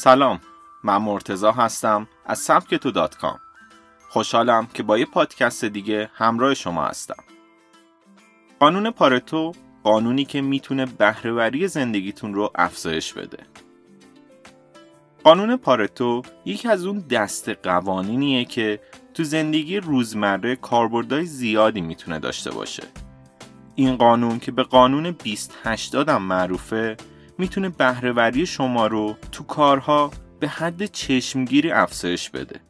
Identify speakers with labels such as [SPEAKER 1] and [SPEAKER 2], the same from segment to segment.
[SPEAKER 1] سلام من مرتزا هستم از سبک تو دات کام. خوشحالم که با یه پادکست دیگه همراه شما هستم. قانون پارتو قانونی که می‌تونه بهرهوری زندگیتون رو افزایش بده. قانون پارتو یکی از اون دست قوانینیه که تو زندگی روزمره کاربردهای زیادی می‌تونه داشته باشه. این قانون که به قانون 2080 هم معروفه می‌تونه بهرهوری شما رو تو کارها به حد چشمگیری افزایش بده.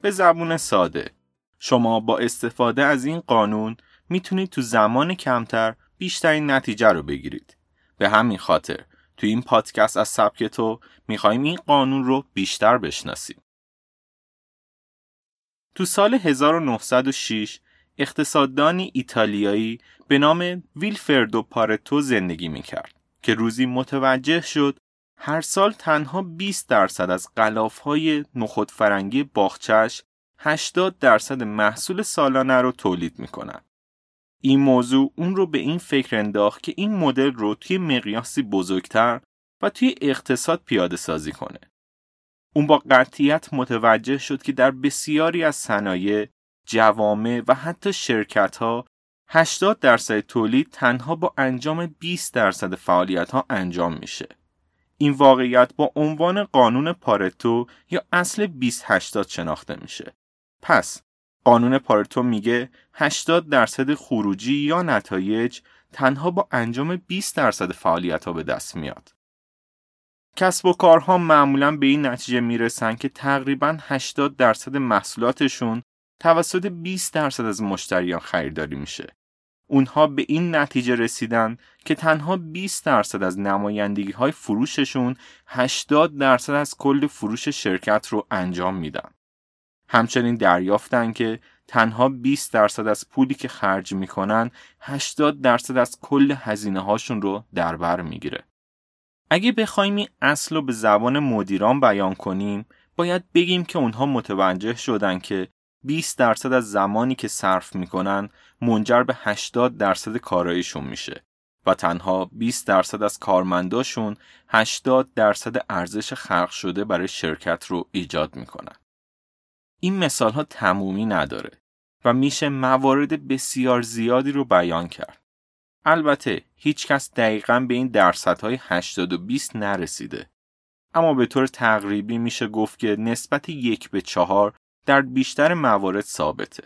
[SPEAKER 1] به زبون ساده شما با استفاده از این قانون می‌تونید تو زمان کمتر بیشترین نتیجه رو بگیرید. به همین خاطر تو این پادکست از سبک تو می‌خوایم این قانون رو بیشتر بشناسیم. تو سال 1906 اقتصاددانی ایتالیایی به نام ویلفردو پارتو زندگی می‌کرد که روزی متوجه شد هر سال تنها 20 درصد از های نخود فرنگی باغچش 80 درصد محصول سالانه رو تولید می‌کنن. این موضوع اون رو به این فکر انداخت که این مدل رو توی مقیاسی بزرگتر و توی اقتصاد پیاده سازی کنه. اون با قطعیت متوجه شد که در بسیاری از صنایع، جوامع و حتی شرکت ها 80 درصد تولید تنها با انجام 20 درصد فعالیت ها انجام میشه. این واقعیت با عنوان قانون پارتو یا اصل 2080 شناخته میشه. پس قانون پارتو میگه 80 درصد خروجی یا نتایج تنها با انجام 20 درصد فعالیت ها به دست میاد. کسب و کارها معمولا به این نتیجه می‌رسن که تقریبا 80 درصد محصولاتشون توسط 20 درصد از مشتریان خریداری میشه. اونها به این نتیجه رسیدن که تنها 20 درصد از نمایندگی های فروششون 80 درصد از کل فروش شرکت رو انجام میدن. همچنین دریافتن که تنها 20 درصد از پولی که خرج می‌کنن 80 درصد از کل هزینه هاشون رو در بر می‌گیره. اگه بخوایم این اصل رو به زبان مدیران بیان کنیم باید بگیم که اونها متوجه شدن که 20 درصد از زمانی که صرف می‌کنن منجر به 80 درصد کارایشون میشه و تنها 20 درصد از کارمنداشون 80 درصد ارزش خلق شده برای شرکت رو ایجاد می‌کنن. این مثال ها تمومی نداره و میشه موارد بسیار زیادی رو بیان کرد. البته هیچ کس دقیقا به این درصدهای 80 و 20 نرسیده. اما به طور تقریبی میشه گفت که نسبت یک به چهار در بیشتر موارد ثابته.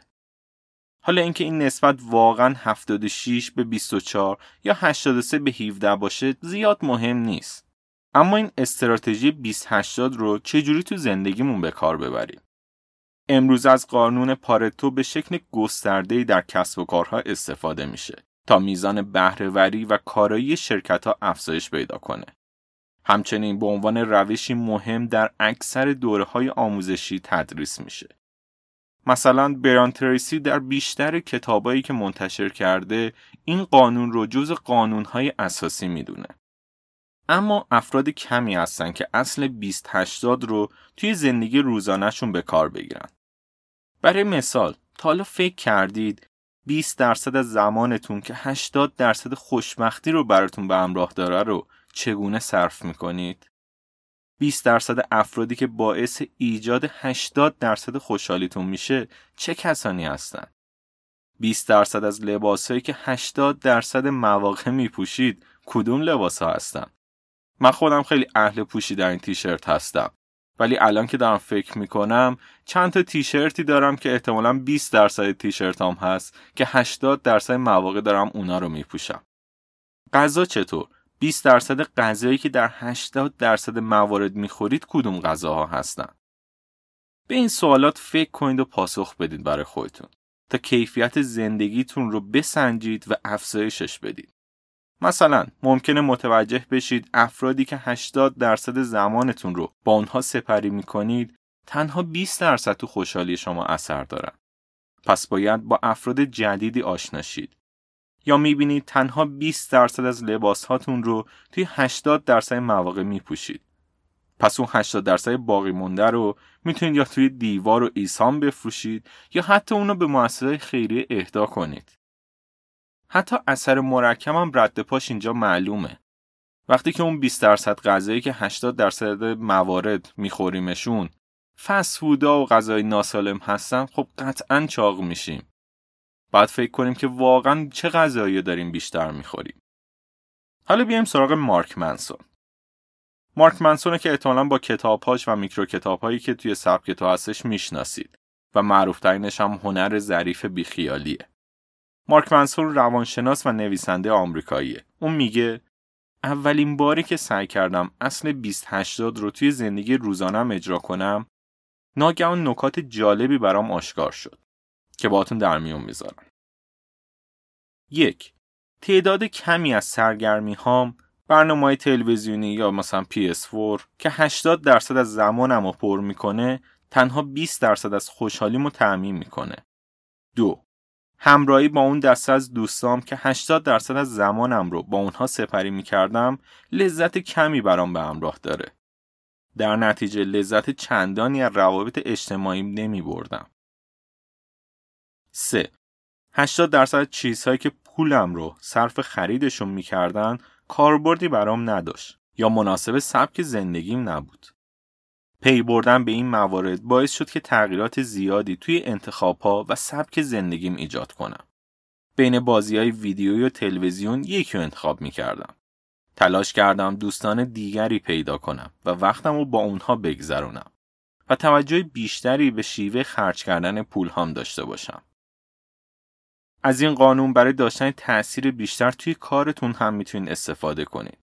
[SPEAKER 1] حالا اینکه این نسبت واقعا 76 به 24 یا 83 به 17 باشه زیاد مهم نیست. اما این استراتژی 2080 رو چجوری تو زندگیمون به کار ببریم؟ امروز از قانون پارتو به شکل گسترده‌ای در کسب و کارها استفاده میشه تا میزان بهرهوری و کارایی شرکت ها افزایش پیدا کنه. همچنین به عنوان روشی مهم در اکثر دوره های آموزشی تدریس میشه. مثلا بران تریسی در بیشتر کتابایی که منتشر کرده این قانون رو جز قانونهای اساسی می‌دونه. اما افراد کمی هستن که اصل 2080 رو توی زندگی روزانهشون به کار بگیرن. برای مثال، تا حالا فکر کردید 20 درصد از زمانتون که 80 درصد خوشبختی رو براتون به همراه داره رو چگونه صرف می‌کنید؟ 20 درصد افرادی که باعث ایجاد 80 درصد خوشحالیتون میشه چه کسانی هستند؟ 20 درصد از لباسهایی که 80 درصد مواقع میپوشید کدوم لباس ها هستن؟ من خودم خیلی اهل پوشیدن تیشرت هستم ولی الان که دارم فکر می‌کنم چند تا تیشرتی دارم که احتمالا 20 درصد تیشرت هم هست که 80 درصد مواقع دارم اونا رو میپوشم. غذا چطور؟ 20 درصد غذایی که در 80 درصد موارد می‌خورید کدوم غذاها هستن؟ به این سوالات فکر کنید و پاسخ بدید برای خودتون تا کیفیت زندگیتون رو بسنجید و افزایشش بدید. مثلا ممکنه متوجه بشید افرادی که 80 درصد زمانتون رو با اونها سپری می‌کنید تنها 20 درصد تو خوشحالی شما اثر دارن. پس باید با افراد جدیدی آشنا شید. یا می‌بینید تنها 20 درصد از لباس هاتون رو توی 80 درصد مواقع میپوشید. پس اون 80 درصد باقی مونده رو می‌تونید یا توی دیوار و ایسان بفروشید یا حتی اونو به مؤسسه خیریه اهدا کنید. حتی اثر مرکب هم رد پاش اینجا معلومه. وقتی که اون 20 درصد غذایی که 80 درصد موارد میخوریمشون فست فودا و غذای ناسالم هستن خب قطعا چاق میشیم باید فکر کنیم که واقعا چه غذایی داریم بیشتر می‌خوریم. حالا بیایم سراغ مارک منسون. مارک منسونه که احتمالا با کتابهاش و میکرو کتابهایی که توی سبک تو هستش می‌شناسید و معروفترینش هم هنر ظریف بیخیالیه. مارک منسون روانشناس و نویسنده آمریکاییه. اون میگه اولین باری که سعی کردم اصل 2080 رو توی زندگی روزانم اجرا کنم ناگهان نکات جالبی برام آشکار شد. که باهاتون در میون می‌ذارم. یک تعداد کمی از سرگرمی هام برنامه تلویزیونی یا مثلا PS4 که 80 درصد از زمانم رو پر می‌کنه تنها 20 درصد از خوشحالیمو تعمین می‌کنه. دو همراهی با اون دسته از دوستام که 80 درصد از زمانم رو با اونها سپری می‌کردم لذت کمی برام به همراه داره. در نتیجه لذت چندانی از روابط اجتماعیم نمی بردم. 3. 80 درصد چیزهایی که پولم رو صرف خریدشون می‌کردن کاربردی برام نداشت یا مناسب سبک زندگیم نبود. پی بردن به این موارد باعث شد که تغییرات زیادی توی انتخاب ها و سبک زندگیم ایجاد کنم. بین بازی های ویدیویی و تلویزیون یکی رو انتخاب می کردم. تلاش کردم دوستان دیگری پیدا کنم و وقتم رو با اونها بگذرونم و توجه بیشتری به شیوه خرج کردن پول هم داشته باشم. از این قانون برای داشتن تاثیر بیشتر توی کارتون هم می‌تونید استفاده کنید.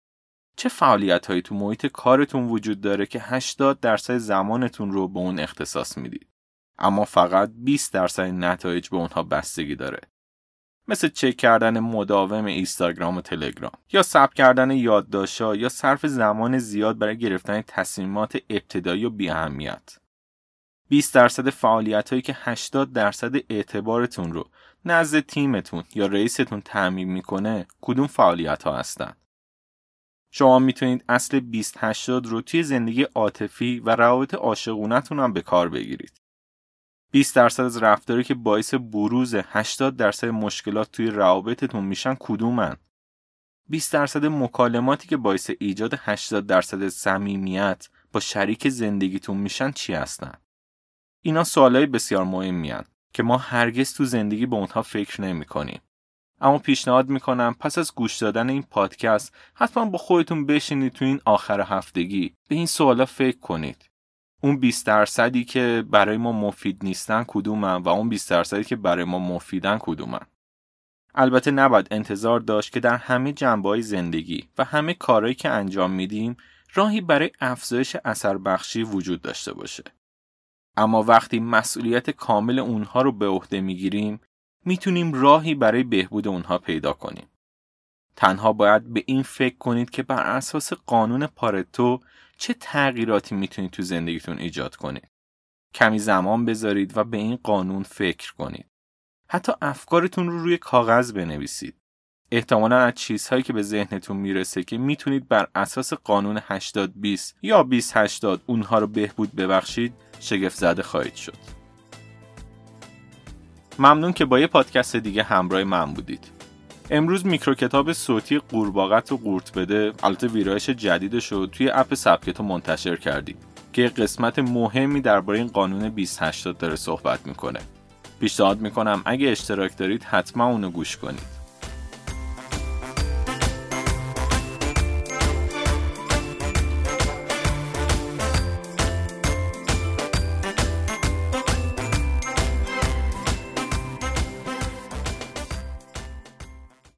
[SPEAKER 1] چه فعالیت هایی تو محیط کارتون وجود داره که 80 درصد زمانتون رو به اون اختصاص می‌دید؟ اما فقط 20 درصد نتایج به اونها بستگی داره. مثل چک کردن مداوم اینستاگرام و تلگرام یا ثبت کردن یادداشت‌ها یا صرف زمان زیاد برای گرفتن تصمیمات ابتدایی و بیاهمیت. 20 درصد فعالیت هایی که 80 درصد اعتبارتون رو نزد تیمتون یا رئیستون تعمین می‌کنه کدوم فعالیت ها هستن شما می‌تونید اصل 2080 رو توی زندگی عاطفی و روابط عاشقونتون هم به کار بگیرید. 20 درصد از رفتاری که باعث بروز 80 درصد مشکلات توی روابطتون میشن کدومن؟ 20 درصد مکالماتی که باعث ایجاد 80 درصد صمیمیت با شریک زندگیتون میشن چی هستن؟ اینا سوالای بسیار مهمی که ما هرگز تو زندگی به اونها فکر نمی کنیم. اما پیشنهاد می‌کنم پس از گوش دادن این پادکست حتما با خودتون بشینید تو این آخر هفتگی به این سوالا فکر کنید اون 20 درصدی که برای ما مفید نیستن کدومن و اون 20 درصدی که برای ما مفیدن کدومن البته نباید انتظار داشت که در همه جنبه زندگی و همه کارهایی که انجام میدیم راهی برای افزایش اثر بخشی وجود داشته باشه. اما وقتی مسئولیت کامل اونها رو به عهده می‌گیریم می‌تونیم راهی برای بهبود اونها پیدا کنیم. تنها باید به این فکر کنید که بر اساس قانون پارتو چه تغییراتی می‌تونید تو زندگیتون ایجاد کنید. کمی زمان بذارید و به این قانون فکر کنید. حتی افکارتون رو روی کاغذ بنویسید. احتمالا از چیزهایی که به ذهنتون می‌رسه که می‌تونید بر اساس قانون 80 20 یا 20 80 اونها رو بهبود ببخشید شگفت زده خواهید شد. ممنون که با یه پادکست دیگه همراه من بودید. امروز میکرو کتاب صوتی قورباغت و قورت بده البته ویرایش جدیدش رو توی اپ سبکتو منتشر کردیم که قسمت مهمی درباره این قانون 2080 داره صحبت می‌کنه. پیشنهاد می‌کنم اگه اشتراک دارید حتما اونو گوش کنید.